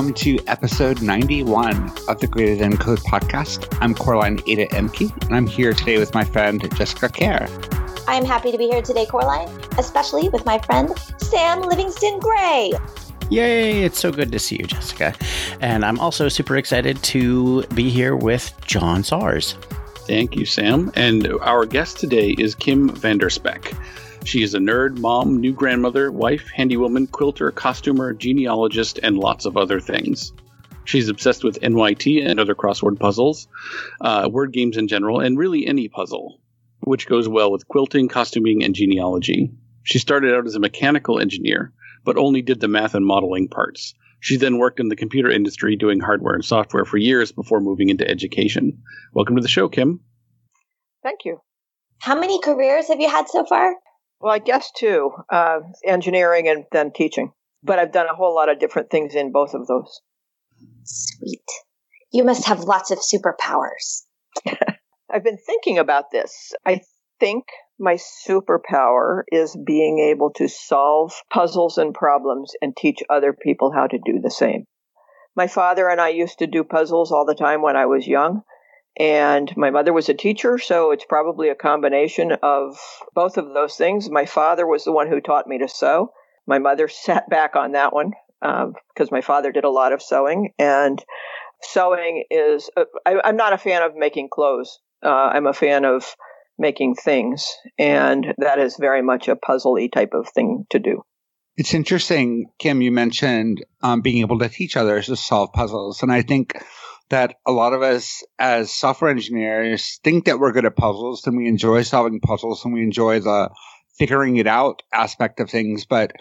Hello and welcome to episode 91 of the Greater Than Code podcast. I'm Coraline Ada Ehmke, and I'm here today with my friend Jessica Kerr. I am happy to be here today, Coraline, especially with my friend Sam Livingston Gray. Yay, it's so good to see you, Jessica. And I'm also super excited to be here with John Sawers. Thank you, Sam. And our guest today is Kim Vanderspeck. She is a nerd, mom, new grandmother, wife, handywoman, quilter, costumer, genealogist, and lots of other things. She's obsessed with NYT and other crossword puzzles, uh, word games in general, and really any puzzle, which goes well with quilting, costuming, and genealogy. She started out as a mechanical engineer, but only did the math and modeling parts. She then worked in the computer industry doing hardware and software for years before moving into education. Welcome to the show, Kim. Thank you. How many careers have you had so far? Well, I guess two, uh, engineering and then teaching. But I've done a whole lot of different things in both of those. Sweet. You must have lots of superpowers. I've been thinking about this. I think my superpower is being able to solve puzzles and problems and teach other people how to do the same. My father and I used to do puzzles all the time when I was young. And my mother was a teacher, so it's probably a combination of both of those things. My father was the one who taught me to sew. My mother sat back on that one because um, my father did a lot of sewing. And sewing is, uh, I, am not a fan of making clothes. Uh, I'm a fan of making things. And that is very much a puzzle type of thing to do. It's interesting, Kim, you mentioned um, being able to teach others to solve puzzles. And I think that a lot of us as software engineers think that we're good at puzzles and we enjoy solving puzzles and we enjoy the figuring it out aspect of things, but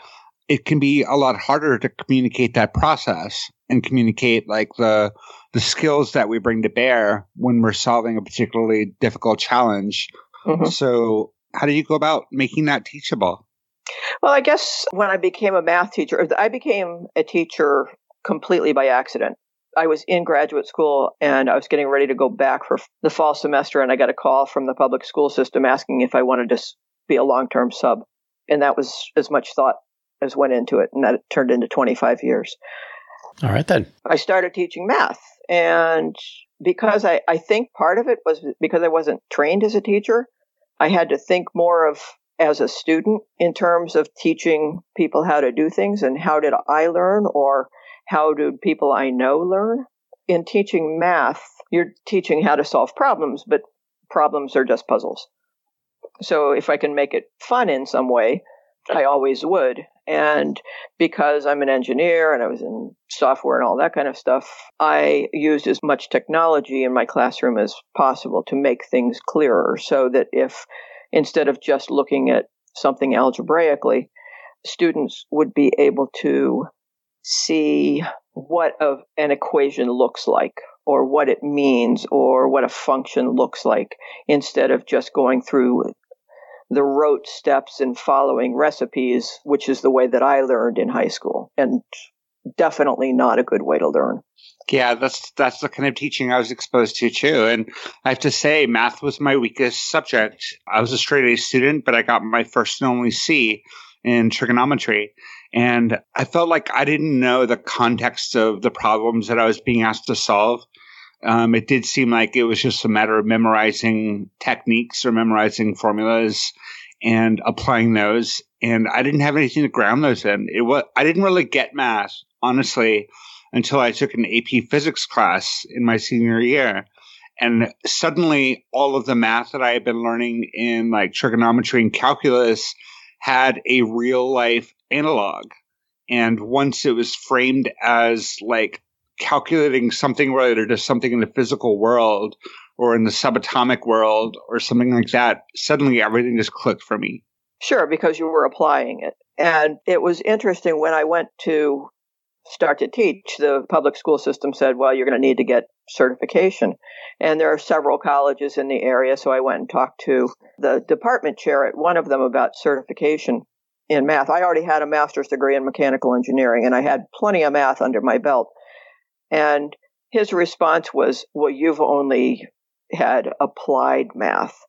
it can be a lot harder to communicate that process and communicate like the the skills that we bring to bear when we're solving a particularly difficult challenge. Mm-hmm. So, how do you go about making that teachable? Well, I guess when I became a math teacher, I became a teacher completely by accident. I was in graduate school and I was getting ready to go back for the fall semester, and I got a call from the public school system asking if I wanted to be a long term sub. And that was as much thought as went into it, and that turned into 25 years. All right, then. I started teaching math. And because I, I think part of it was because I wasn't trained as a teacher, I had to think more of as a student in terms of teaching people how to do things and how did I learn or how do people I know learn? In teaching math, you're teaching how to solve problems, but problems are just puzzles. So if I can make it fun in some way, I always would. And because I'm an engineer and I was in software and all that kind of stuff, I used as much technology in my classroom as possible to make things clearer so that if instead of just looking at something algebraically, students would be able to see what an equation looks like or what it means or what a function looks like instead of just going through the rote steps and following recipes, which is the way that I learned in high school and definitely not a good way to learn. Yeah, that's that's the kind of teaching I was exposed to too. And I have to say, math was my weakest subject. I was a straight A student, but I got my first and only C in trigonometry. And I felt like I didn't know the context of the problems that I was being asked to solve. Um, it did seem like it was just a matter of memorizing techniques or memorizing formulas and applying those. And I didn't have anything to ground those in. It was I didn't really get math, honestly, until I took an AP physics class in my senior year. And suddenly all of the math that I had been learning in like trigonometry and calculus had a real life analog. And once it was framed as like calculating something related to something in the physical world or in the subatomic world or something like that, suddenly everything just clicked for me. Sure, because you were applying it. And it was interesting when I went to start to teach, the public school system said, well, you're going to need to get certification. And there are several colleges in the area. So I went and talked to the department chair at one of them about certification in math. I already had a master's degree in mechanical engineering and I had plenty of math under my belt. And his response was, Well, you've only had applied math.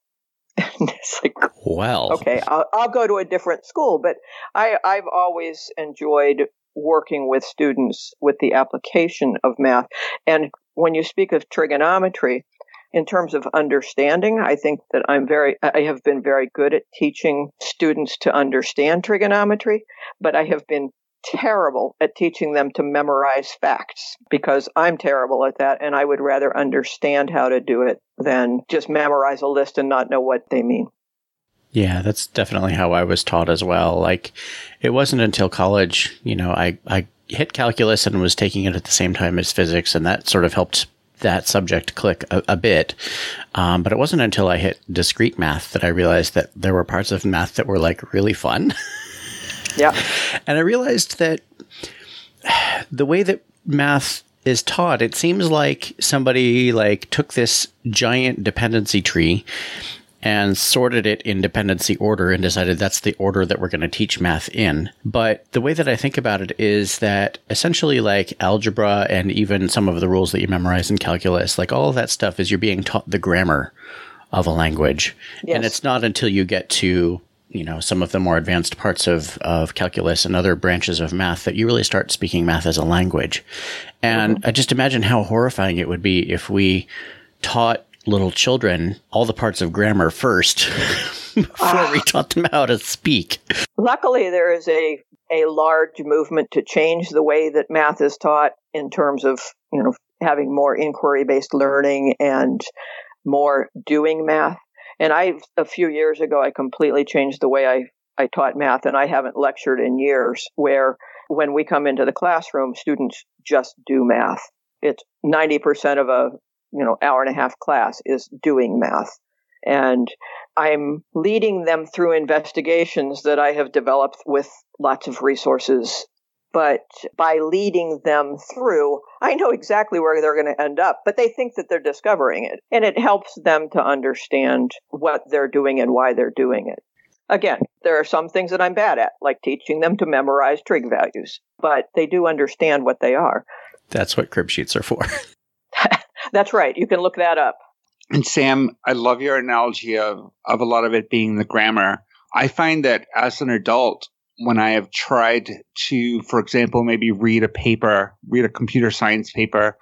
And it's like, Well, okay, I'll, I'll go to a different school. But I, I've always enjoyed working with students with the application of math. And when you speak of trigonometry, in terms of understanding, I think that I'm very, I have been very good at teaching students to understand trigonometry, but I have been terrible at teaching them to memorize facts because I'm terrible at that and I would rather understand how to do it than just memorize a list and not know what they mean. Yeah, that's definitely how I was taught as well. Like, it wasn't until college, you know, I, I hit calculus and was taking it at the same time as physics, and that sort of helped that subject click a, a bit. Um, but it wasn't until I hit discrete math that I realized that there were parts of math that were like really fun. Yeah. and I realized that the way that math is taught, it seems like somebody like took this giant dependency tree and sorted it in dependency order and decided that's the order that we're going to teach math in. But the way that I think about it is that essentially, like algebra and even some of the rules that you memorize in calculus, like all of that stuff is you're being taught the grammar of a language. Yes. And it's not until you get to you know some of the more advanced parts of, of calculus and other branches of math that you really start speaking math as a language and mm-hmm. i just imagine how horrifying it would be if we taught little children all the parts of grammar first before we ah. taught them how to speak. Luckily, there is a a large movement to change the way that math is taught in terms of you know having more inquiry based learning and more doing math. And I a few years ago I completely changed the way I I taught math, and I haven't lectured in years. Where when we come into the classroom, students just do math. It's ninety percent of a you know hour and a half class is doing math. And i'm leading them through investigations that i have developed with lots of resources. But by leading them through i know exactly where they're going to end up but they think that they're discovering it. And it helps them to understand what they're doing and why they're doing it. Again there are some things that i'm bad at like teaching them to memorize trig values but they do understand what they are. That's what crib sheets are for. that's right you can look that up And Sam, I love your analogy of, of a lot of it being the grammar. I find that as an adult, when I have tried to, for example, maybe read a paper, read a computer science paper,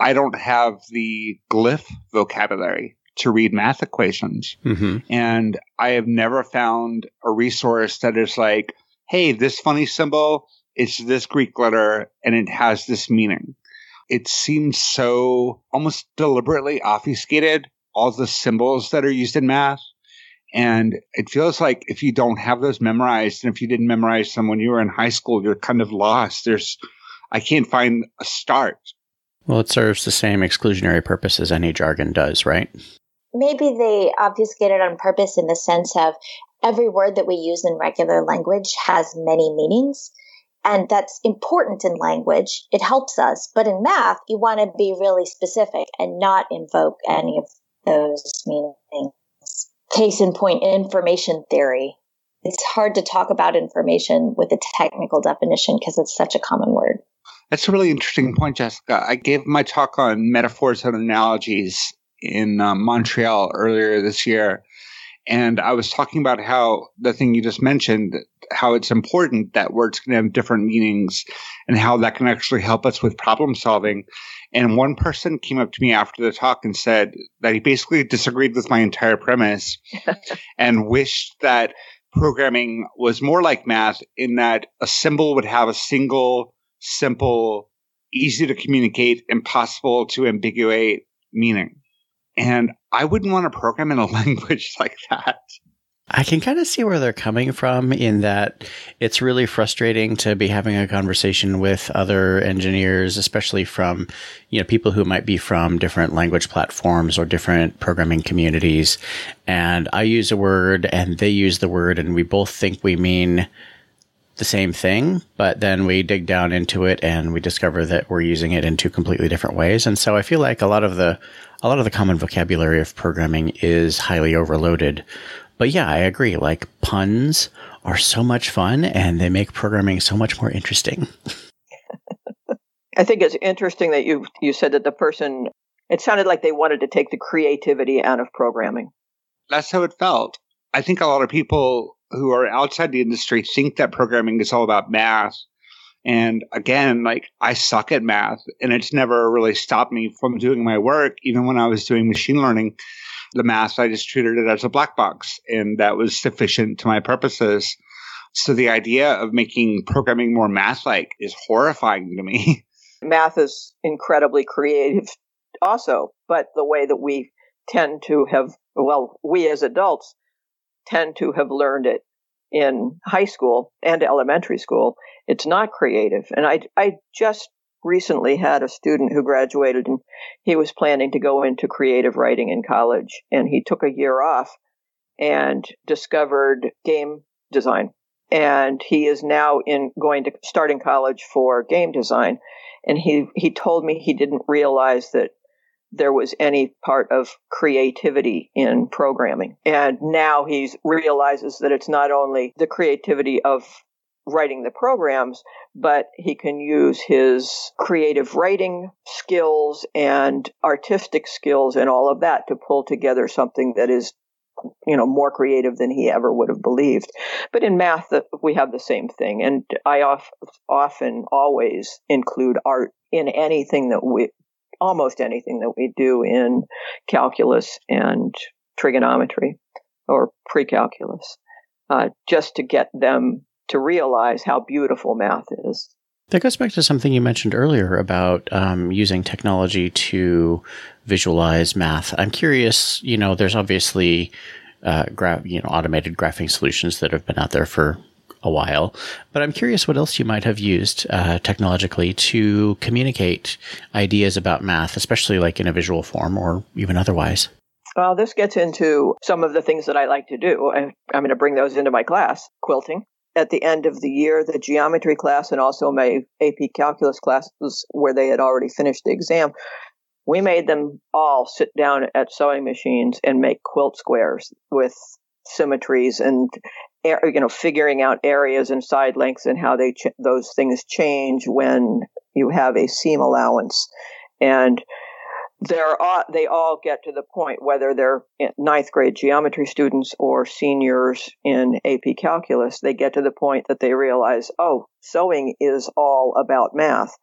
I don't have the glyph vocabulary to read math equations. hmm And I have never found a resource that is like, hey, this funny symbol, it's this Greek letter and it has this meaning. It seems so almost deliberately obfuscated, all the symbols that are used in math. And it feels like if you don't have those memorized, and if you didn't memorize them when you were in high school, you're kind of lost. There's, I can't find a start. Well, it serves the same exclusionary purpose as any jargon does, right? Maybe they obfuscate it on purpose in the sense of every word that we use in regular language has many meanings. And that's important in language. It helps us. But in math, you want to be really specific and not invoke any of those meanings. Case in point, information theory. It's hard to talk about information with a technical definition because it's such a common word. That's a really interesting point, Jessica. I gave my talk on metaphors and analogies in uh, Montreal earlier this year. And I was talking about how the thing you just mentioned, how it's important that words can have different meanings and how that can actually help us with problem solving. And one person came up to me after the talk and said that he basically disagreed with my entire premise and wished that programming was more like math in that a symbol would have a single, simple, easy to communicate, impossible to ambiguate meaning. And I wouldn't want to program in a language like that. I can kind of see where they're coming from in that it's really frustrating to be having a conversation with other engineers, especially from, you know, people who might be from different language platforms or different programming communities. And I use a word and they use the word and we both think we mean the same thing, but then we dig down into it and we discover that we're using it in two completely different ways. And so I feel like a lot of the a lot of the common vocabulary of programming is highly overloaded. But yeah, I agree. Like puns are so much fun and they make programming so much more interesting. I think it's interesting that you you said that the person it sounded like they wanted to take the creativity out of programming. that's how it felt. I think a lot of people who are outside the industry think that programming is all about math. And again, like I suck at math and it's never really stopped me from doing my work. Even when I was doing machine learning, the math, I just treated it as a black box and that was sufficient to my purposes. So the idea of making programming more math like is horrifying to me. Math is incredibly creative also, but the way that we tend to have, well, we as adults tend to have learned it in high school and elementary school. It's not creative. And I, I just recently had a student who graduated and he was planning to go into creative writing in college and he took a year off and discovered game design and he is now in going to starting college for game design and he he told me he didn't realize that there was any part of creativity in programming. And now he realizes that it's not only the creativity of writing the programs, but he can use his creative writing skills and artistic skills and all of that to pull together something that is you know more creative than he ever would have believed but in math uh, we have the same thing and i often always include art in anything that we almost anything that we do in calculus and trigonometry or pre-calculus, uh, just to get them to realize how beautiful math is. That goes back to something you mentioned earlier about um, using technology to visualize math. I'm curious. You know, there's obviously uh, gra- you know automated graphing solutions that have been out there for a while. But I'm curious what else you might have used uh, technologically to communicate ideas about math, especially like in a visual form or even otherwise. Well, this gets into some of the things that I like to do. I'm going to bring those into my class quilting. At the end of the year, the geometry class and also my AP calculus classes, where they had already finished the exam, we made them all sit down at sewing machines and make quilt squares with symmetries and you know figuring out areas and side lengths and how they ch- those things change when you have a seam allowance and they're all, they all get to the point whether they're ninth grade geometry students or seniors in AP calculus they get to the point that they realize oh sewing is all about math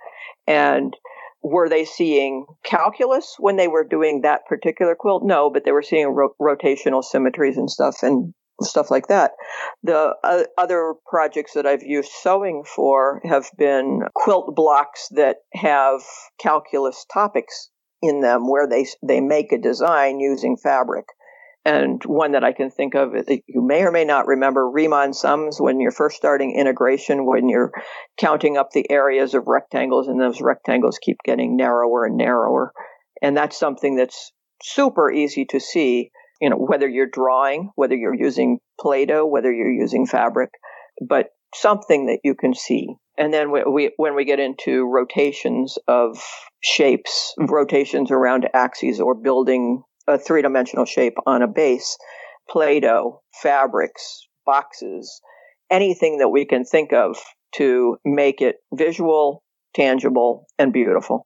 and were they seeing calculus when they were doing that particular quilt? No, but they were seeing ro- rotational symmetries and stuff and stuff like that. The uh, other projects that I've used sewing for have been quilt blocks that have calculus topics in them where they they make a design using fabric. And one that I can think of, that you may or may not remember Riemann sums when you're first starting integration, when you're counting up the areas of rectangles and those rectangles keep getting narrower and narrower. And that's something that's super easy to see, you know, whether you're drawing, whether you're using Play-Doh, whether you're using fabric, but something that you can see. And then we, we, when we get into rotations of shapes, rotations around axes or building a three dimensional shape on a base, Play Doh, fabrics, boxes, anything that we can think of to make it visual, tangible, and beautiful.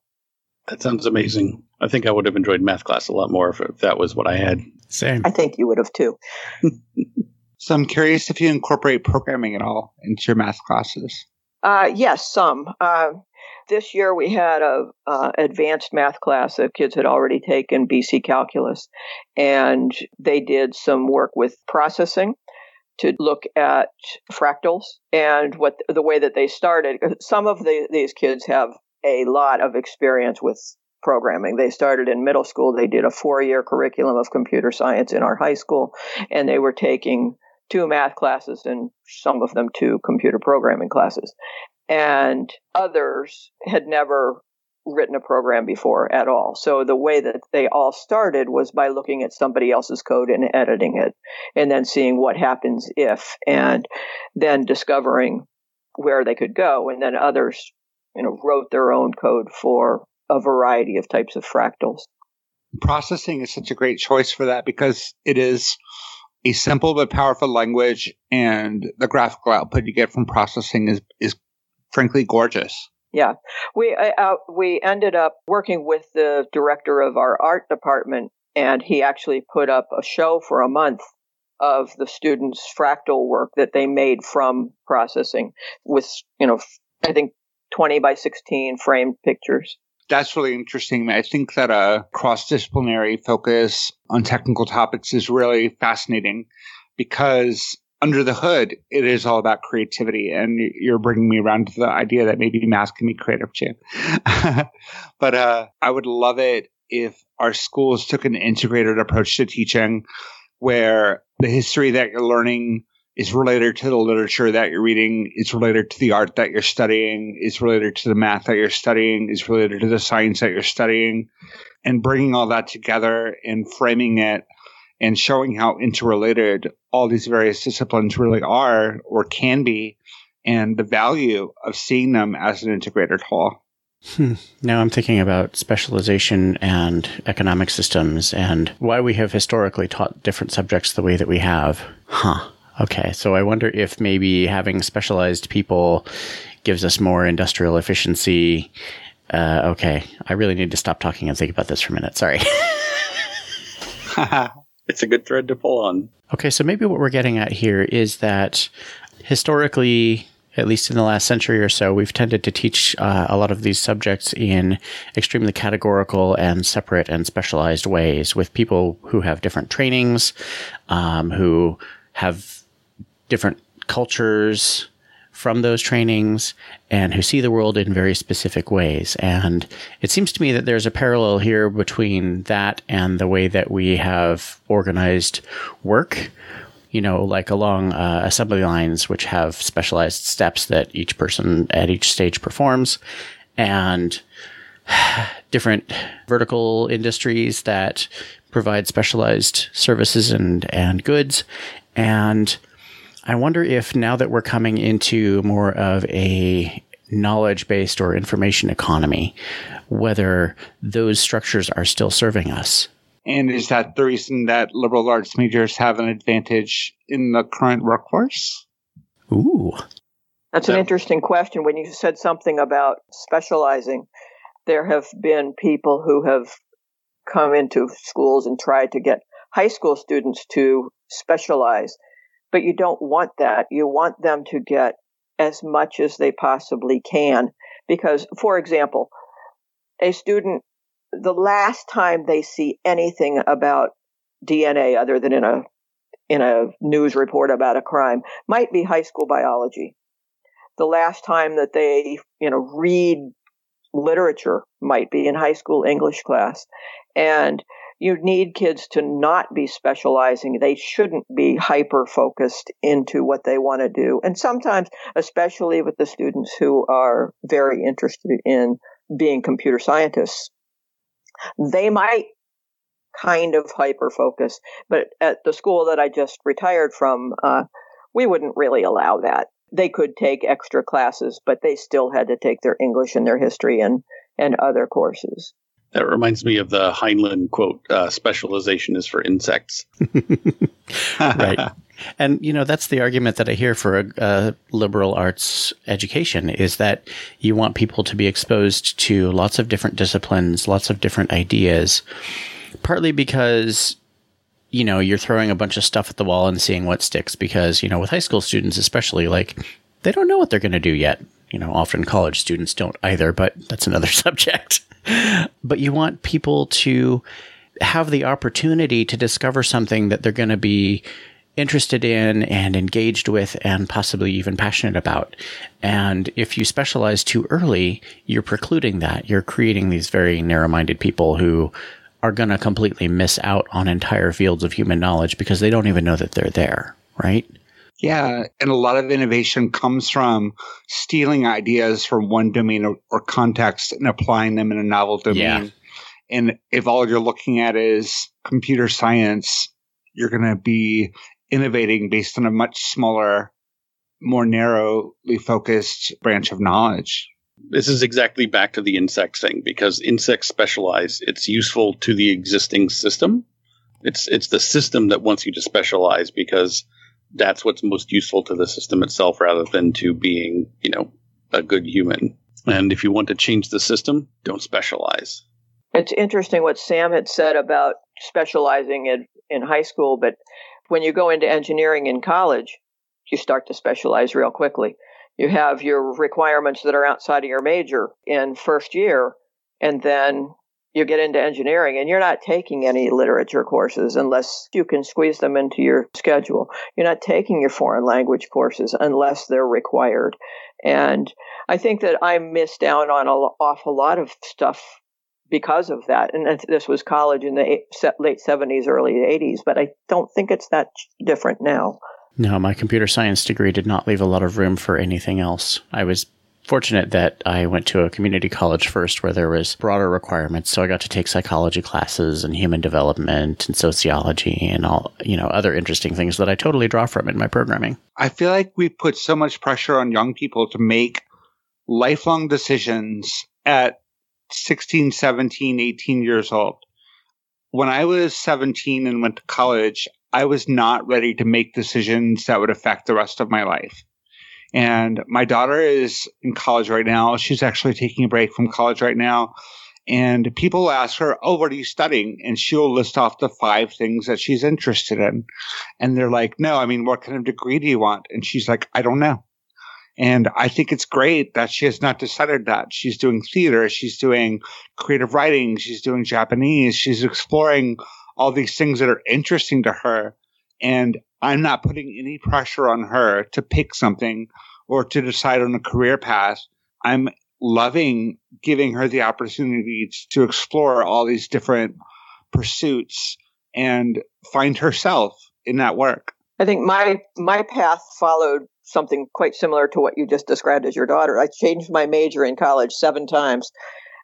That sounds amazing. I think I would have enjoyed math class a lot more if, if that was what I had. Same. I think you would have too. so I'm curious if you incorporate programming at all into your math classes. Uh, yes, some. Uh, this year we had a uh, advanced math class that kids had already taken BC calculus, and they did some work with processing to look at fractals and what the way that they started. Some of the, these kids have a lot of experience with programming. They started in middle school. They did a four year curriculum of computer science in our high school, and they were taking two math classes and some of them two computer programming classes and others had never written a program before at all. So the way that they all started was by looking at somebody else's code and editing it and then seeing what happens if and then discovering where they could go and then others you know wrote their own code for a variety of types of fractals. Processing is such a great choice for that because it is a simple but powerful language and the graphical output you get from processing is is frankly gorgeous. Yeah, we uh, we ended up working with the director of our art department and he actually put up a show for a month of the students' fractal work that they made from processing with, you know, I think 20 by 16 framed pictures. That's really interesting. I think that a cross disciplinary focus on technical topics is really fascinating because under the hood, it is all about creativity. And you're bringing me around to the idea that maybe math can be creative too. but uh, I would love it if our schools took an integrated approach to teaching where the history that you're learning is related to the literature that you're reading, is related to the art that you're studying, is related to the math that you're studying, is related to the science that you're studying, and bringing all that together and framing it and showing how interrelated all these various disciplines really are or can be and the value of seeing them as an integrated whole. Hmm. Now I'm thinking about specialization and economic systems and why we have historically taught different subjects the way that we have. Huh. Okay. So I wonder if maybe having specialized people gives us more industrial efficiency. Uh, okay. I really need to stop talking and think about this for a minute. Sorry. it's a good thread to pull on. Okay. So maybe what we're getting at here is that historically, at least in the last century or so, we've tended to teach uh, a lot of these subjects in extremely categorical and separate and specialized ways with people who have different trainings, um, who have different cultures from those trainings and who see the world in very specific ways. And it seems to me that there's a parallel here between that and the way that we have organized work you know, like along uh, assembly lines, which have specialized steps that each person at each stage performs, and different vertical industries that provide specialized services and, and goods. And I wonder if now that we're coming into more of a knowledge based or information economy, whether those structures are still serving us. And is that the reason that liberal arts majors have an advantage in the current workforce? Ooh. That's an interesting question. When you said something about specializing, there have been people who have come into schools and tried to get high school students to specialize. But you don't want that. You want them to get as much as they possibly can. Because, for example, a student the last time they see anything about DNA other than in a in a news report about a crime might be high school biology. The last time that they, you know, read literature might be in high school English class. And you need kids to not be specializing. They shouldn't be hyper focused into what they want to do. And sometimes, especially with the students who are very interested in being computer scientists, they might kind of hyper focus, but at the school that I just retired from, uh, we wouldn't really allow that. They could take extra classes, but they still had to take their English and their history and, and other courses. That reminds me of the Heinlein quote uh, specialization is for insects. right. And, you know, that's the argument that I hear for a, a, liberal arts education is that you want people to be exposed to lots of different disciplines, lots of different ideas, partly because, you know, you're throwing a bunch of stuff at the wall and seeing what sticks. Because, you know, with high school students, especially, like, they don't know what they're going to do yet. You know, often college students don't either, but that's another subject. But you want people to have the opportunity to discover something that they're going to be interested in and engaged with and possibly even passionate about. And if you specialize too early, you're precluding that. You're creating these very narrow minded people who are going to completely miss out on entire fields of human knowledge because they don't even know that they're there, right? Yeah, and a lot of innovation comes from stealing ideas from one domain or, or context and applying them in a novel domain. Yeah. And if all you're looking at is computer science, you're going to be innovating based on a much smaller, more narrowly focused branch of knowledge. This is exactly back to the insect thing because insects specialize. It's useful to the existing system. It's it's the system that wants you to specialize because that's what's most useful to the system itself rather than to being, you know, a good human. And if you want to change the system, don't specialize. It's interesting what Sam had said about specializing in, in high school, but when you go into engineering in college, you start to specialize real quickly. You have your requirements that are outside of your major in first year, and then you get into engineering and you're not taking any literature courses unless you can squeeze them into your schedule. You're not taking your foreign language courses unless they're required. And I think that I missed out on an awful lot of stuff because of that. And this was college in the late 70s, early 80s, but I don't think it's that different now. No, my computer science degree did not leave a lot of room for anything else. I was fortunate that I went to a community college first where there was broader requirements. So I got to take psychology classes and human development and sociology and all, you know, other interesting things that I totally draw from in my programming. I feel like we put so much pressure on young people to make lifelong decisions at 16, 17, 18 years old. When I was 17 and went to college, I was not ready to make decisions that would affect the rest of my life. And my daughter is in college right now. She's actually taking a break from college right now. And people ask her, Oh, what are you studying? And she'll list off the five things that she's interested in. And they're like, No, I mean, what kind of degree do you want? And she's like, I don't know. And I think it's great that she has not decided that. She's doing theater, she's doing creative writing, she's doing Japanese, she's exploring all these things that are interesting to her. And I'm not putting any pressure on her to pick something or to decide on a career path. I'm loving giving her the opportunity to explore all these different pursuits and find herself in that work. I think my my path followed something quite similar to what you just described as your daughter. I changed my major in college seven times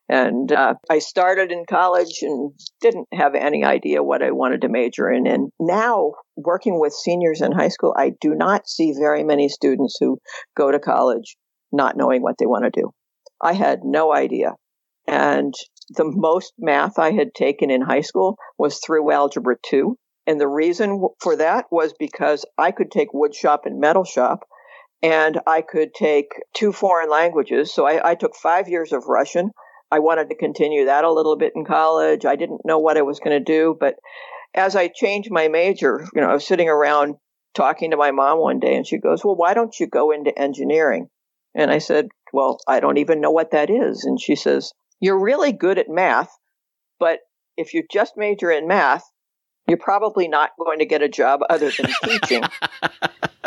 and uh, I started in college and didn't have any idea what I wanted to major in. And now, working with seniors in high school, I do not see very many students who go to college not knowing what they want to do. I had no idea. And the most math I had taken in high school was through Algebra 2. And the reason for that was because I could take wood shop and metal shop and I could take two foreign languages. So I, I took five years of Russian. I wanted to continue that a little bit in college. I didn't know what I was going to do, but as I changed my major, you know, I was sitting around talking to my mom one day and she goes, Well, why don't you go into engineering? And I said, Well, I don't even know what that is. And she says, You're really good at math, but if you just major in math, you're probably not going to get a job other than teaching.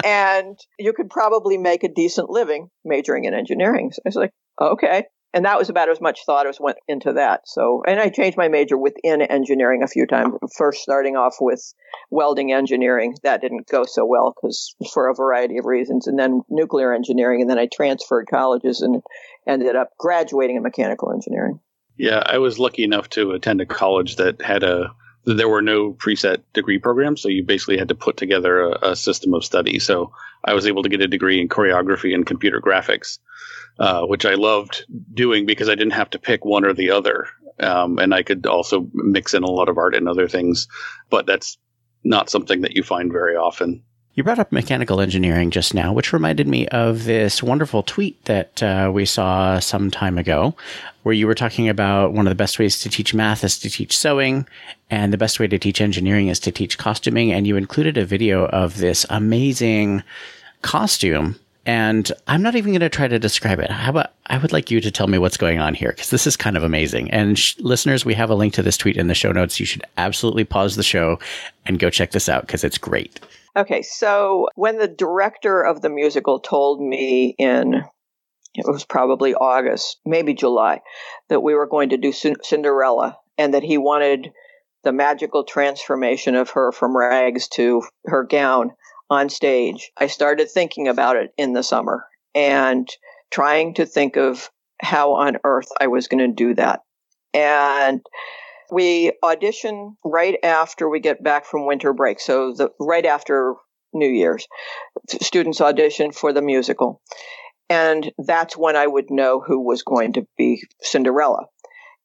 and you could probably make a decent living majoring in engineering. So I was like, okay and that was about as much thought as went into that. So, and I changed my major within engineering a few times. First, starting off with welding engineering, that didn't go so well because for a variety of reasons, and then nuclear engineering, and then I transferred colleges and ended up graduating in mechanical engineering. Yeah, I was lucky enough to attend a college that had a there were no preset degree programs, so you basically had to put together a, a system of study. So I was able to get a degree in choreography and computer graphics uh, which I loved doing because I didn't have to pick one or the other. Um, and I could also mix in a lot of art and other things, but that's not something that you find very often. You brought up mechanical engineering just now, which reminded me of this wonderful tweet that uh, we saw some time ago, where you were talking about one of the best ways to teach math is to teach sewing, and the best way to teach engineering is to teach costuming. And you included a video of this amazing costume and I'm not even going to try to describe it. How about I would like you to tell me what's going on here because this is kind of amazing. And sh- listeners, we have a link to this tweet in the show notes. You should absolutely pause the show and go check this out because it's great. Okay, so when the director of the musical told me in it was probably August, maybe July, that we were going to do Cinderella and that he wanted the magical transformation of her from rags to her gown on stage, I started thinking about it in the summer and trying to think of how on earth I was going to do that. And we audition right after we get back from winter break. So the right after New Year's, students audition for the musical. And that's when I would know who was going to be Cinderella.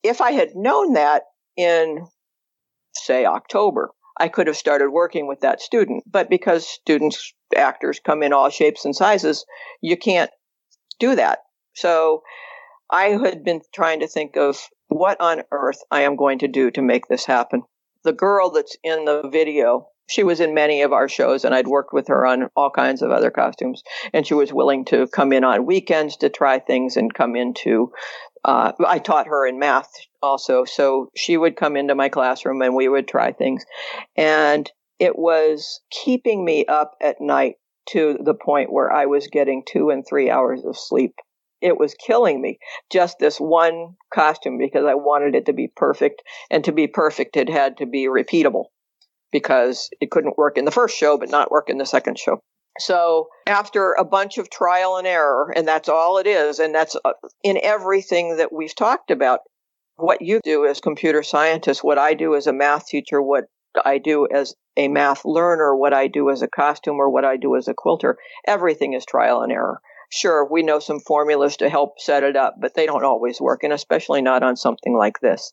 If I had known that in, say, October, I could have started working with that student. But because students, actors come in all shapes and sizes, you can't do that. So I had been trying to think of what on earth I am going to do to make this happen. the girl that's in the video, she was in many of our shows and I'd worked with her on all kinds of other costumes and she was willing to come in on weekends to try things and come into uh, I taught her in math also so she would come into my classroom and we would try things and it was keeping me up at night to the point where I was getting 2 and 3 hours of sleep it was killing me just this one costume because I wanted it to be perfect and to be perfect it had to be repeatable because it couldn't work in the first show, but not work in the second show. So after a bunch of trial and error, and that's all it is, and that's uh, in everything that we've talked about, what you do as computer scientists, what I do as a math teacher, what I do as a math learner, what I do as a costumer, what I do as a quilter, everything is trial and error. Sure, we know some formulas to help set it up, but they don't always work, and especially not on something like this.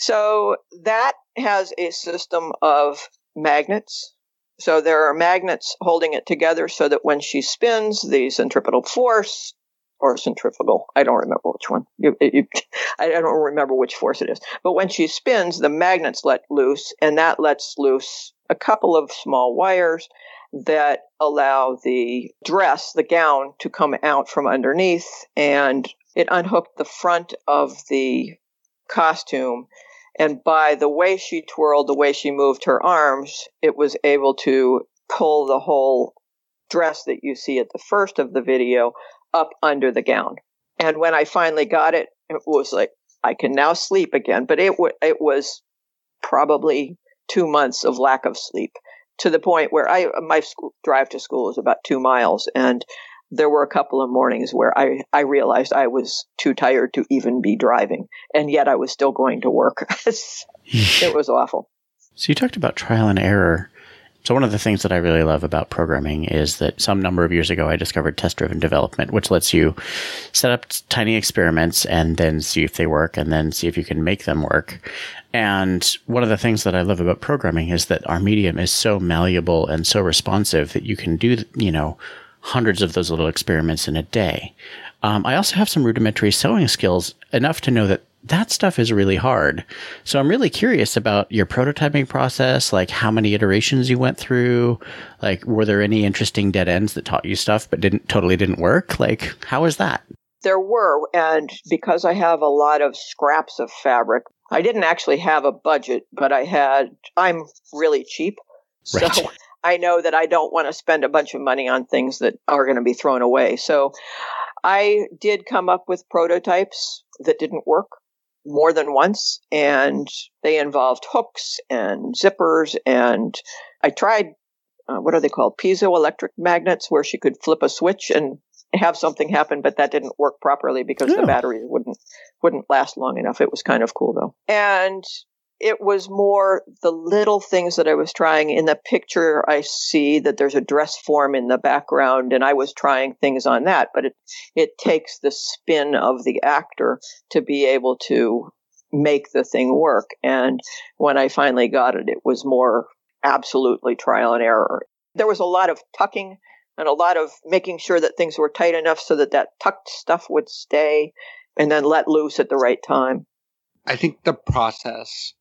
So that has a system of magnets. So there are magnets holding it together so that when she spins, the centripetal force or centrifugal, I don't remember which one. You, you, I don't remember which force it is. But when she spins, the magnets let loose, and that lets loose a couple of small wires that allow the dress, the gown, to come out from underneath, and it unhooked the front of the costume and by the way she twirled, the way she moved her arms, it was able to pull the whole dress that you see at the first of the video up under the gown. And when I finally got it, it was like, I can now sleep again. But it, w- it was probably two months of lack of sleep to the point where I, my school, drive to school is about two miles. And there were a couple of mornings where I, I realized I was too tired to even be driving, and yet I was still going to work. it was awful. So you talked about trial and error. So one of the things that I really love about programming is that some number of years ago I discovered test-driven development, which lets you set up tiny experiments and then see if they work and then see if you can make them work. And one of the things that I love about programming is that our medium is so malleable and so responsive that you can do, you know, hundreds of those little experiments in a day. Um, I also have some rudimentary sewing skills enough to know that that stuff is really hard. So I'm really curious about your prototyping process, like how many iterations you went through. Like, were there any interesting dead ends that taught you stuff but didn't totally didn't work? Like, how was that? There were, and because I have a lot of scraps of fabric, I didn't actually have a budget, but I had. I'm really cheap, right. so I know that I don't want to spend a bunch of money on things that are going to be thrown away. So I did come up with prototypes that didn't work more than once, and they involved hooks and zippers. And I tried, uh, what are they called? Piezoelectric magnets, where she could flip a switch and have something happen, but that didn't work properly because oh. the battery wouldn't wouldn't last long enough. It was kind of cool though. And it was more the little things that I was trying. In the picture, I see that there's a dress form in the background, and I was trying things on that. But it it takes the spin of the actor to be able to make the thing work. And when I finally got it, it was more absolutely trial and error. There was a lot of tucking and a lot of making sure that things were tight enough so that that tucked stuff would stay and then let loose at the right time. I think the process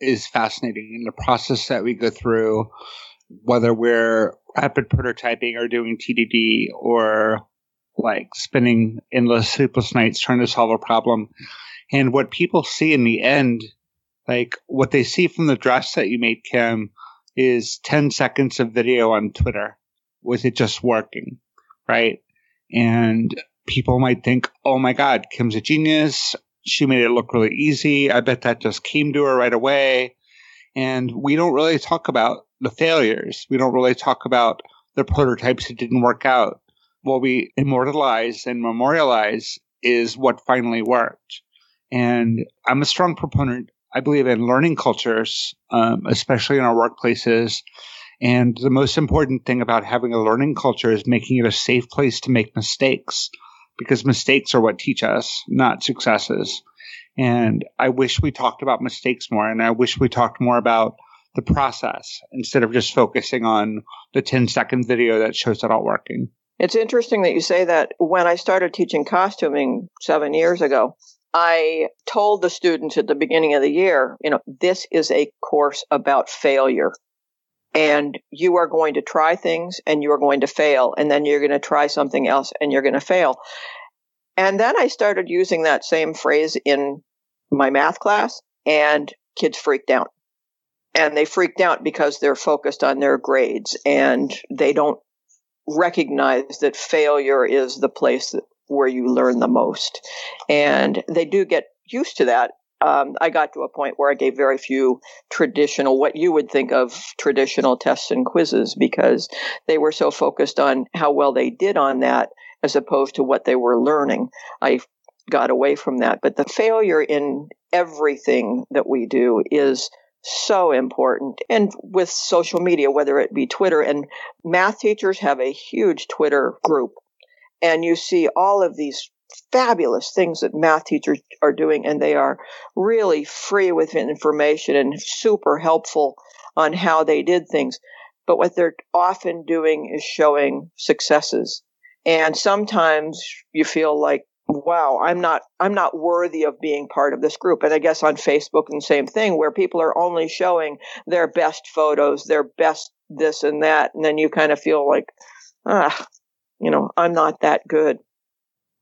is fascinating in the process that we go through, whether we're rapid prototyping or doing TDD or like spending endless sleepless nights trying to solve a problem. And what people see in the end, like what they see from the dress that you made, Kim, is 10 seconds of video on Twitter with it just working, right? And people might think, oh my God, Kim's a genius she made it look really easy. I bet that just came to her right away. And we don't really talk about the failures. We don't really talk about the prototypes that didn't work out. What we immortalize and memorialize is what finally worked. And I'm a strong proponent, I believe, in learning cultures, um, especially in our workplaces. And the most important thing about having a learning culture is making it a safe place to make mistakes because mistakes are what teach us, not successes. And I wish we talked about mistakes more, and I wish we talked more about the process instead of just focusing on the 10 second video that shows it all working. It's interesting that you say that. When I started teaching costuming seven years ago, I told the students at the beginning of the year, you know, this is a course about failure. And you are going to try things and you are going to fail. And then you're going to try something else and you're going to fail. And then I started using that same phrase in my math class and kids freaked out. And they freaked out because they're focused on their grades and they don't recognize that failure is the place where you learn the most. And they do get used to that. Um, I got to a point where I gave very few traditional, what you would think of traditional tests and quizzes, because they were so focused on how well they did on that as opposed to what they were learning. I got away from that. But the failure in everything that we do is so important. And with social media, whether it be Twitter, and math teachers have a huge Twitter group, and you see all of these fabulous things that math teachers are doing, and they are really free with information and super helpful on how they did things. But what they're often doing is showing successes. And sometimes you feel like wow, I'm not, I'm not worthy of being part of this group. And I guess on Facebook and same thing where people are only showing their best photos, their best this and that. And then you kind of feel like, ah, you know, I'm not that good.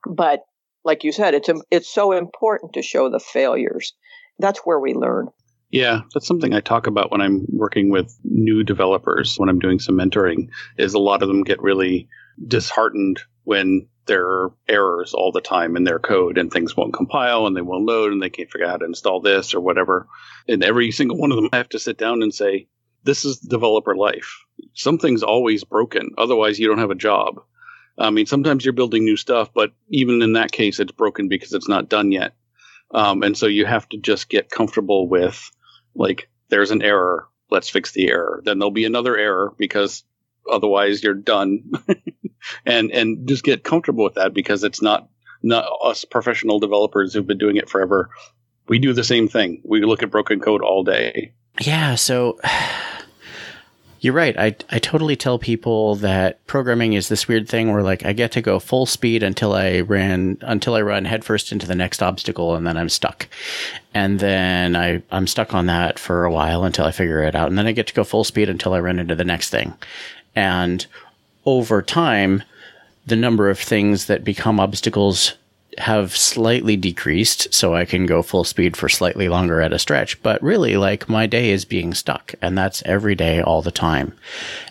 But like you said, it's, it's so important to show the failures. That's where we learn. Yeah, that's something I talk about when I'm working with new developers, when I'm doing some mentoring, is a lot of them get really disheartened when there are errors all the time in their code and things won't compile and they won't load and they can't figure out how to install this or whatever. And every single one of them, I have to sit down and say, this is developer life. Something's always broken. Otherwise, you don't have a job. I mean, sometimes you're building new stuff, but even in that case, it's broken because it's not done yet. Um, and so you have to just get comfortable with, like, there's an error. Let's fix the error. Then there'll be another error because otherwise you're done. and and just get comfortable with that because it's not not us professional developers who've been doing it forever. We do the same thing. We look at broken code all day. Yeah, so you're right. I, I totally tell people that programming is this weird thing where like I get to go full speed until I ran until I run headfirst into the next obstacle and then I'm stuck. And then I, I'm stuck on that for a while until I figure it out. And then I get to go full speed until I run into the next thing. And over time, the number of things that become obstacles have slightly decreased so I can go full speed for slightly longer at a stretch. But really, like my day is being stuck, and that's every day, all the time.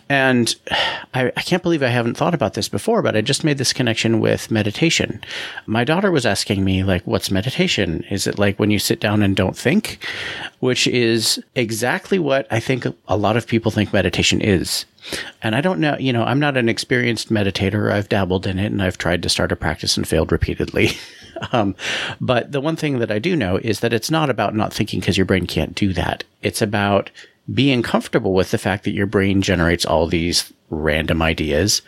And I, I, can't believe I haven't thought about this before, but I just made this connection with meditation. My daughter was asking me, like, what's meditation? Is it like when you sit down and don't think? Which is exactly what I think a lot of people think meditation is. And I don't know, you know, I'm not an experienced meditator. I've dabbled in it and I've tried to start a practice and failed repeatedly. um, but the one thing that I do know is that it's not about not thinking because your brain can't do that. It's about being comfortable with the fact that your brain generates all these random ideas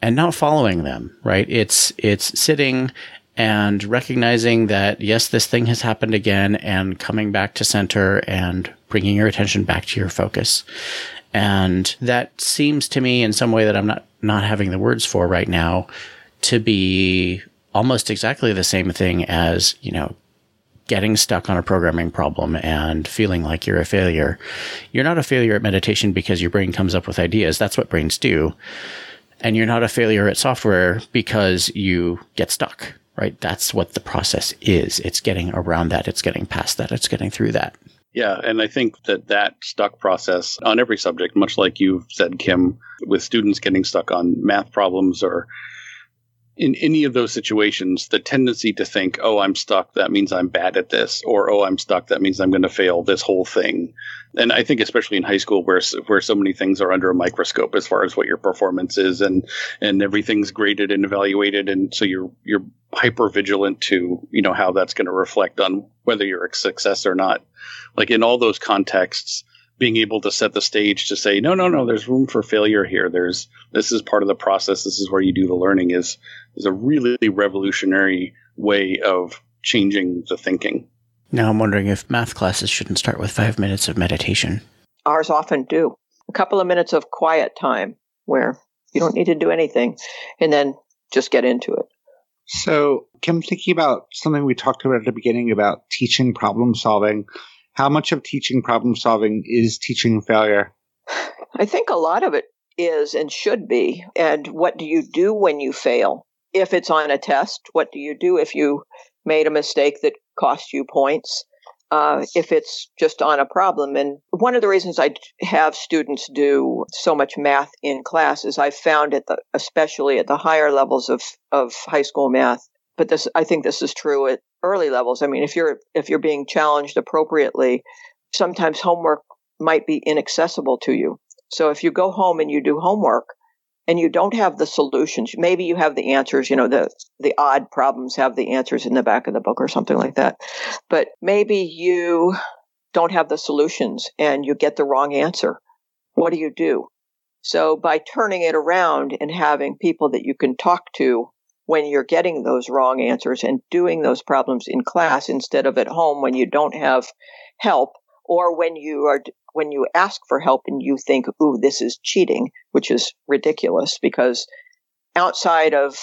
and not following them, right? It's, it's sitting and recognizing that, yes, this thing has happened again and coming back to center and bringing your attention back to your focus. And that seems to me in some way that I'm not, not having the words for right now to be almost exactly the same thing as, you know, getting stuck on a programming problem and feeling like you're a failure. You're not a failure at meditation because your brain comes up with ideas. That's what brains do. And you're not a failure at software because you get stuck, right? That's what the process is. It's getting around that. It's getting past that. It's getting through that. Yeah, and I think that that stuck process on every subject, much like you've said, Kim, with students getting stuck on math problems or in any of those situations, the tendency to think, oh, I'm stuck, that means I'm bad at this, or oh, I'm stuck, that means I'm going to fail this whole thing. And I think especially in high school where where so many things are under a microscope as far as what your performance is and and everything's graded and evaluated and so you're you're hyper vigilant to, you know, how that's going to reflect on whether you're a success or not. Like in all those contexts, being able to set the stage to say, no, no, no, there's room for failure here. There's this is part of the process. This is where you do the learning. Is is a really revolutionary way of changing the thinking. Now I'm wondering if math classes shouldn't start with five minutes of meditation. Ours often do. A couple of minutes of quiet time where you don't need to do anything, and then just get into it. So, Kim, thinking about something we talked about at the beginning about teaching problem solving, how much of teaching problem solving is teaching failure? I think a lot of it is and should be. And what do you do when you fail? If it's on a test, what do you do if you made a mistake that cost you points? Uh, if it's just on a problem. And one of the reasons I have students do so much math in class is I found it, especially at the higher levels of, of high school math. But this, I think this is true at early levels. I mean, if you're if you're being challenged appropriately, sometimes homework might be inaccessible to you. So if you go home and you do homework and you don't have the solutions, maybe you have the answers, you know, the, the odd problems have the answers in the back of the book or something like that. But maybe you don't have the solutions and you get the wrong answer. What do you do? So by turning it around and having people that you can talk to when you're getting those wrong answers and doing those problems in class instead of at home when you don't have help or when you are when you ask for help and you think, ooh, this is cheating, which is ridiculous because outside of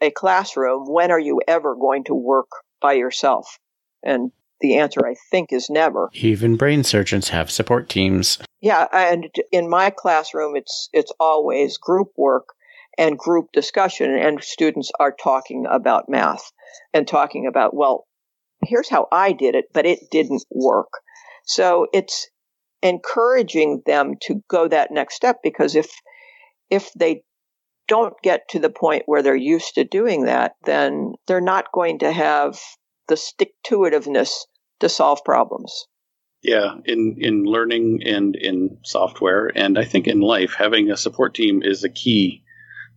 a classroom, when are you ever going to work by yourself? And the answer, I think, is never. Even brain surgeons have support teams. Yeah, and in my classroom, it's it's always group work and group discussion, and students are talking about math and talking about, well, here's how I did it, but it didn't work. So it's encouraging them to go that next step because if if they don't get to the point where they're used to doing that, then they're not going to have the stick to itiveness to solve problems. Yeah, in in learning and in software, and I think in life, having a support team is a key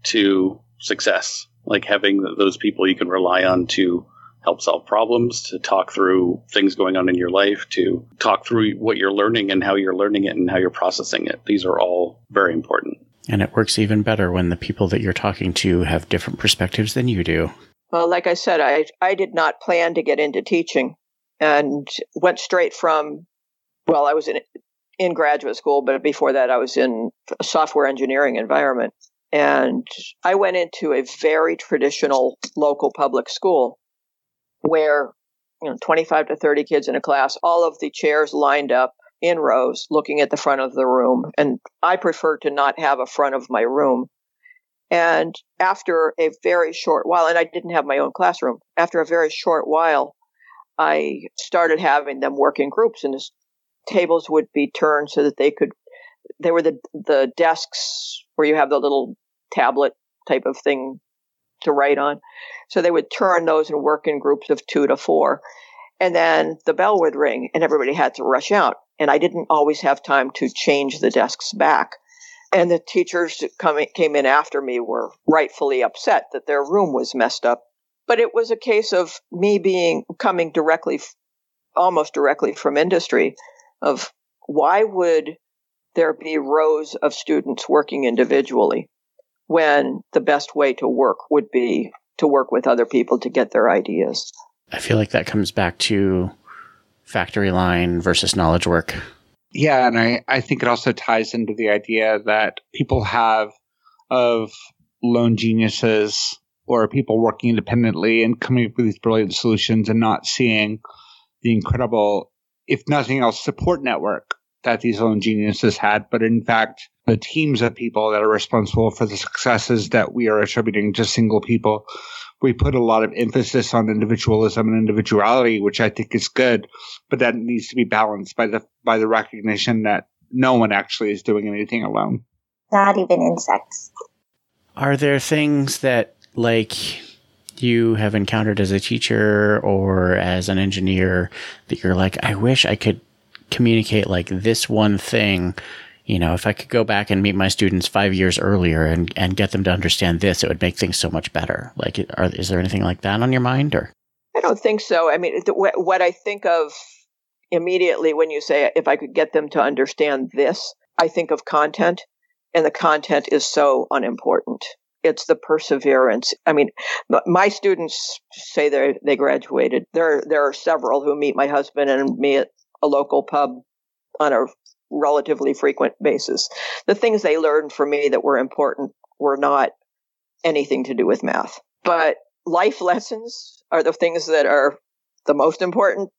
to success. Like having those people you can rely on to help solve problems, to talk through things going on in your life, to talk through what you're learning and how you're learning it and how you're processing it. These are all very important. And it works even better when the people that you're talking to have different perspectives than you do. Well, like I said, I, I did not plan to get into teaching and went straight from, well, I was in, in graduate school, but before that, I was in a software engineering environment. And I went into a very traditional local public school where you know 25 to 30 kids in a class all of the chairs lined up in rows looking at the front of the room. And i prefer to not have a front of my room. And after a very short while and i didn't have my own classroom after a very short while i started having them work in groups and the tables would be turned so that they could they were the the desks where you have the little tablet type of thing to write on. So they would turn those and work in groups of two to four. And then the bell would ring and everybody had to rush out. And I didn't always have time to change the desks back. And the teachers that coming, came in after me were rightfully upset that their room was messed up. But it was a case of me being coming directly, almost directly from industry of why would there be rows of students working individually? when the best way to work would be to work with other people to get their ideas. I feel like that comes back to factory line versus knowledge work. Yeah, and I, I think it also ties into the idea that people have of lone geniuses or people working independently and coming up with these brilliant solutions and not seeing the incredible, if nothing else, support network that these lone geniuses had, but in fact, the teams of people that are responsible for the successes that we are attributing to single people. We put a lot of emphasis on individualism and individuality, which I think is good, but that needs to be balanced by the by the recognition that no one actually is doing anything alone. Not even insects. Are there things that like you have encountered as a teacher or as an engineer that you're like, I wish I could communicate like this one thing you know, if I could go back and meet my students five years earlier and, and get them to understand this, it would make things so much better. Like, are, is there anything like that on your mind or? I don't think so. I mean, what I think of immediately when you say, if I could get them to understand this, I think of content and the content is so unimportant. It's the perseverance. I mean, my students say they they graduated. There there are several who meet my husband and me at a local pub on a relatively frequent basis. The things they learned for me that were important were not anything to do with math. But life lessons are the things that are the most important.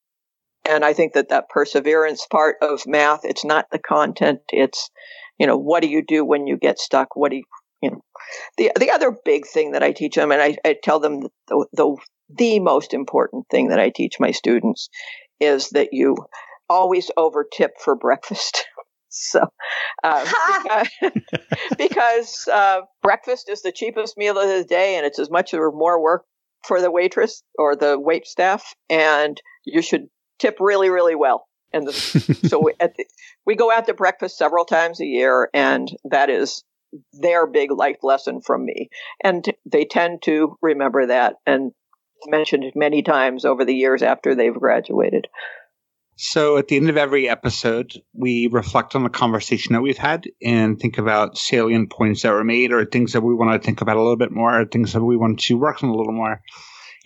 And I think that that perseverance part of math, it's not the content. It's, you know, what do you do when you get stuck? What do you, you know, the, the other big thing that I teach them, and I, I tell them the, the, the most important thing that I teach my students is that you always over tip for breakfast. so, uh, because, because uh, breakfast is the cheapest meal of the day, and it's as much or more work for the waitress or the wait staff, and you should tip really, really well. And the, so we, the, we go out to breakfast several times a year, and that is their big life lesson from me. And they tend to remember that and mention it many times over the years after they've graduated. So at the end of every episode, we reflect on the conversation that we've had and think about salient points that were made or things that we want to think about a little bit more or things that we want to work on a little more.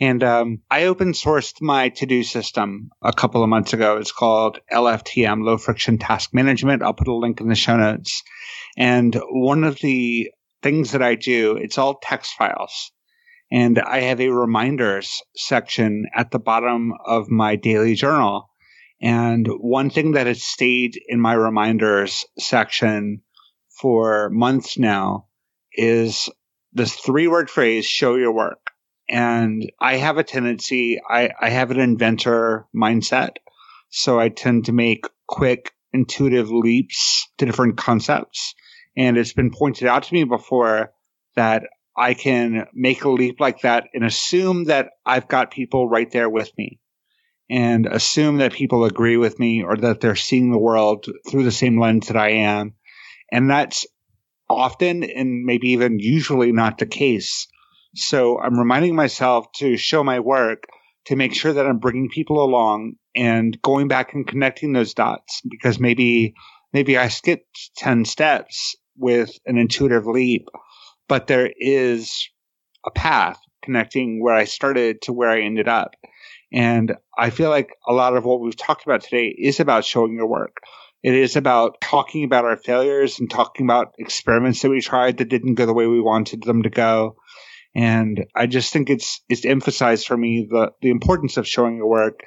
And um, I open sourced my to do system a couple of months ago. It's called LFTM, Low Friction Task Management. I'll put a link in the show notes. And one of the things that I do, it's all text files. And I have a reminders section at the bottom of my daily journal. And one thing that has stayed in my reminders section for months now is this three word phrase, show your work. And I have a tendency, I, I have an inventor mindset. So I tend to make quick, intuitive leaps to different concepts. And it's been pointed out to me before that I can make a leap like that and assume that I've got people right there with me and assume that people agree with me or that they're seeing the world through the same lens that I am. And that's often and maybe even usually not the case. So I'm reminding myself to show my work to make sure that I'm bringing people along and going back and connecting those dots because maybe maybe I skipped 10 steps with an intuitive leap, but there is a path connecting where I started to where I ended up. And I feel like a lot of what we've talked about today is about showing your work. It is about talking about our failures and talking about experiments that we tried that didn't go the way we wanted them to go. And I just think it's it's emphasized for me the the importance of showing your work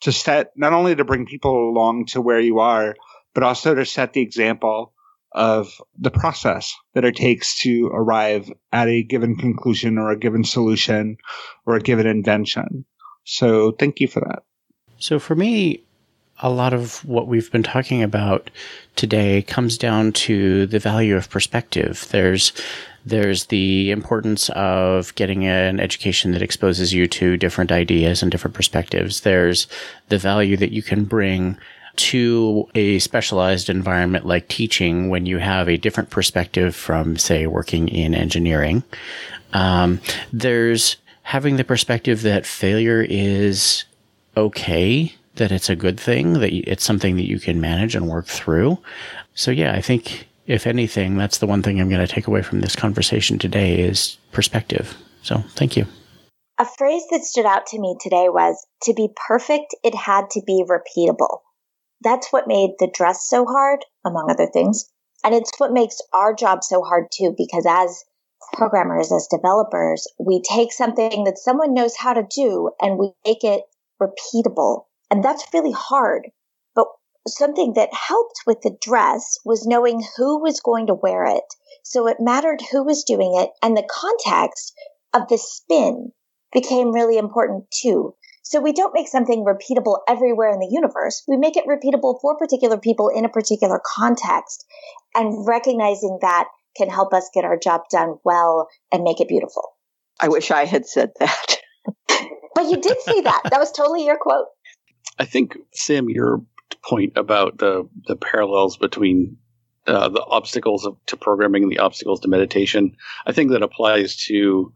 to set not only to bring people along to where you are, but also to set the example of the process that it takes to arrive at a given conclusion or a given solution or a given invention. So thank you for that. So for me, a lot of what we've been talking about today comes down to the value of perspective. There's there's the importance of getting an education that exposes you to different ideas and different perspectives. There's the value that you can bring to a specialized environment like teaching when you have a different perspective from, say, working in engineering. Um, there's having the perspective that failure is okay, that it's a good thing, that it's something that you can manage and work through. So, yeah, I think if anything, that's the one thing I'm going to take away from this conversation today is perspective. So thank you. A phrase that stood out to me today was to be perfect, it had to be repeatable. That's what made the dress so hard, among other things. And it's what makes our job so hard too, because as programmers, as developers, we take something that someone knows how to do and we make it repeatable. And that's really hard But something that helped with the dress was knowing who was going to wear it. So it mattered who was doing it and the context of the spin became really important too. So we don't make something repeatable everywhere in the universe. We make it repeatable for particular people in a particular context and recognizing that can help us get our job done well and make it beautiful. I wish I had said that. but you did say that. That was totally your quote. I think, Sam, you're point about the the parallels between uh, the obstacles of, to programming and the obstacles to meditation. I think that applies to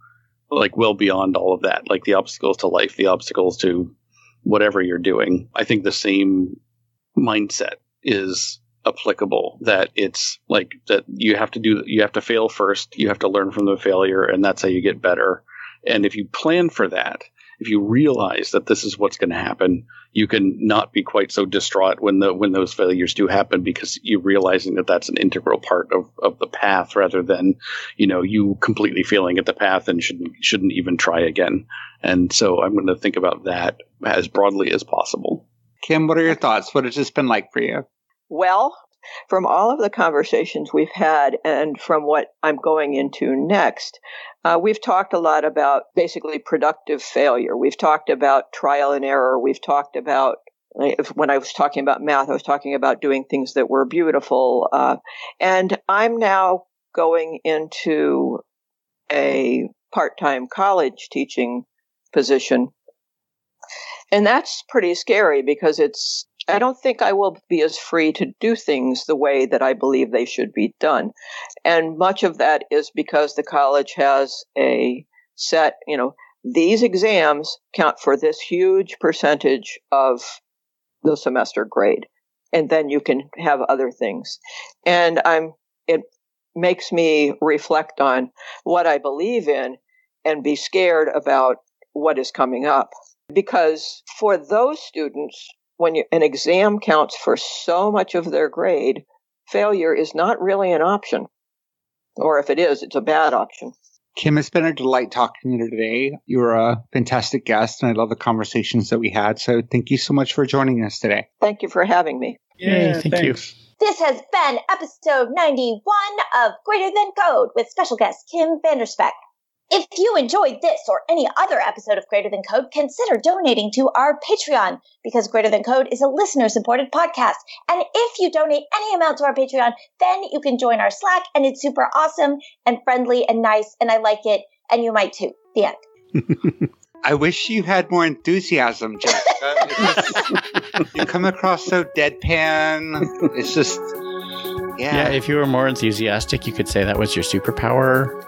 like well beyond all of that, like the obstacles to life, the obstacles to whatever you're doing. I think the same mindset is applicable that it's like that you have to do you have to fail first you have to learn from the failure and that's how you get better and if you plan for that if you realize that this is what's going to happen, you can not be quite so distraught when the when those failures do happen because you're realizing that that's an integral part of, of the path rather than you know you completely failing at the path and shouldn't shouldn't even try again. And so I'm going to think about that as broadly as possible. Kim, what are your thoughts? What has this been like for you? Well, from all of the conversations we've had and from what I'm going into next, uh, we've talked a lot about basically productive failure. We've talked about trial and error. We've talked about when I was talking about math, I was talking about doing things that were beautiful. Uh, and I'm now going into a part time college teaching position. And that's pretty scary because it's I don't think I will be as free to do things the way that I believe they should be done. And much of that is because the college has a set, you know, these exams count for this huge percentage of the semester grade. And then you can have other things. And I'm, it makes me reflect on what I believe in and be scared about what is coming up. Because for those students when you, an exam counts for so much of their grade, failure is not really an option. Or if it is, it's a bad option. Kim, it's been a delight talking to you today. You were a fantastic guest, and I love the conversations that we had. So thank you so much for joining us today. Thank you for having me. Yeah, thank thanks. you. This has been episode 91 of Greater Than Code with special guest Kim Vanderspeck. If you enjoyed this or any other episode of Greater Than Code, consider donating to our Patreon because Greater Than Code is a listener supported podcast. And if you donate any amount to our Patreon, then you can join our Slack and it's super awesome and friendly and nice. And I like it. And you might too. The end. I wish you had more enthusiasm, Jessica. you come across so deadpan. It's just, yeah. Yeah, if you were more enthusiastic, you could say that was your superpower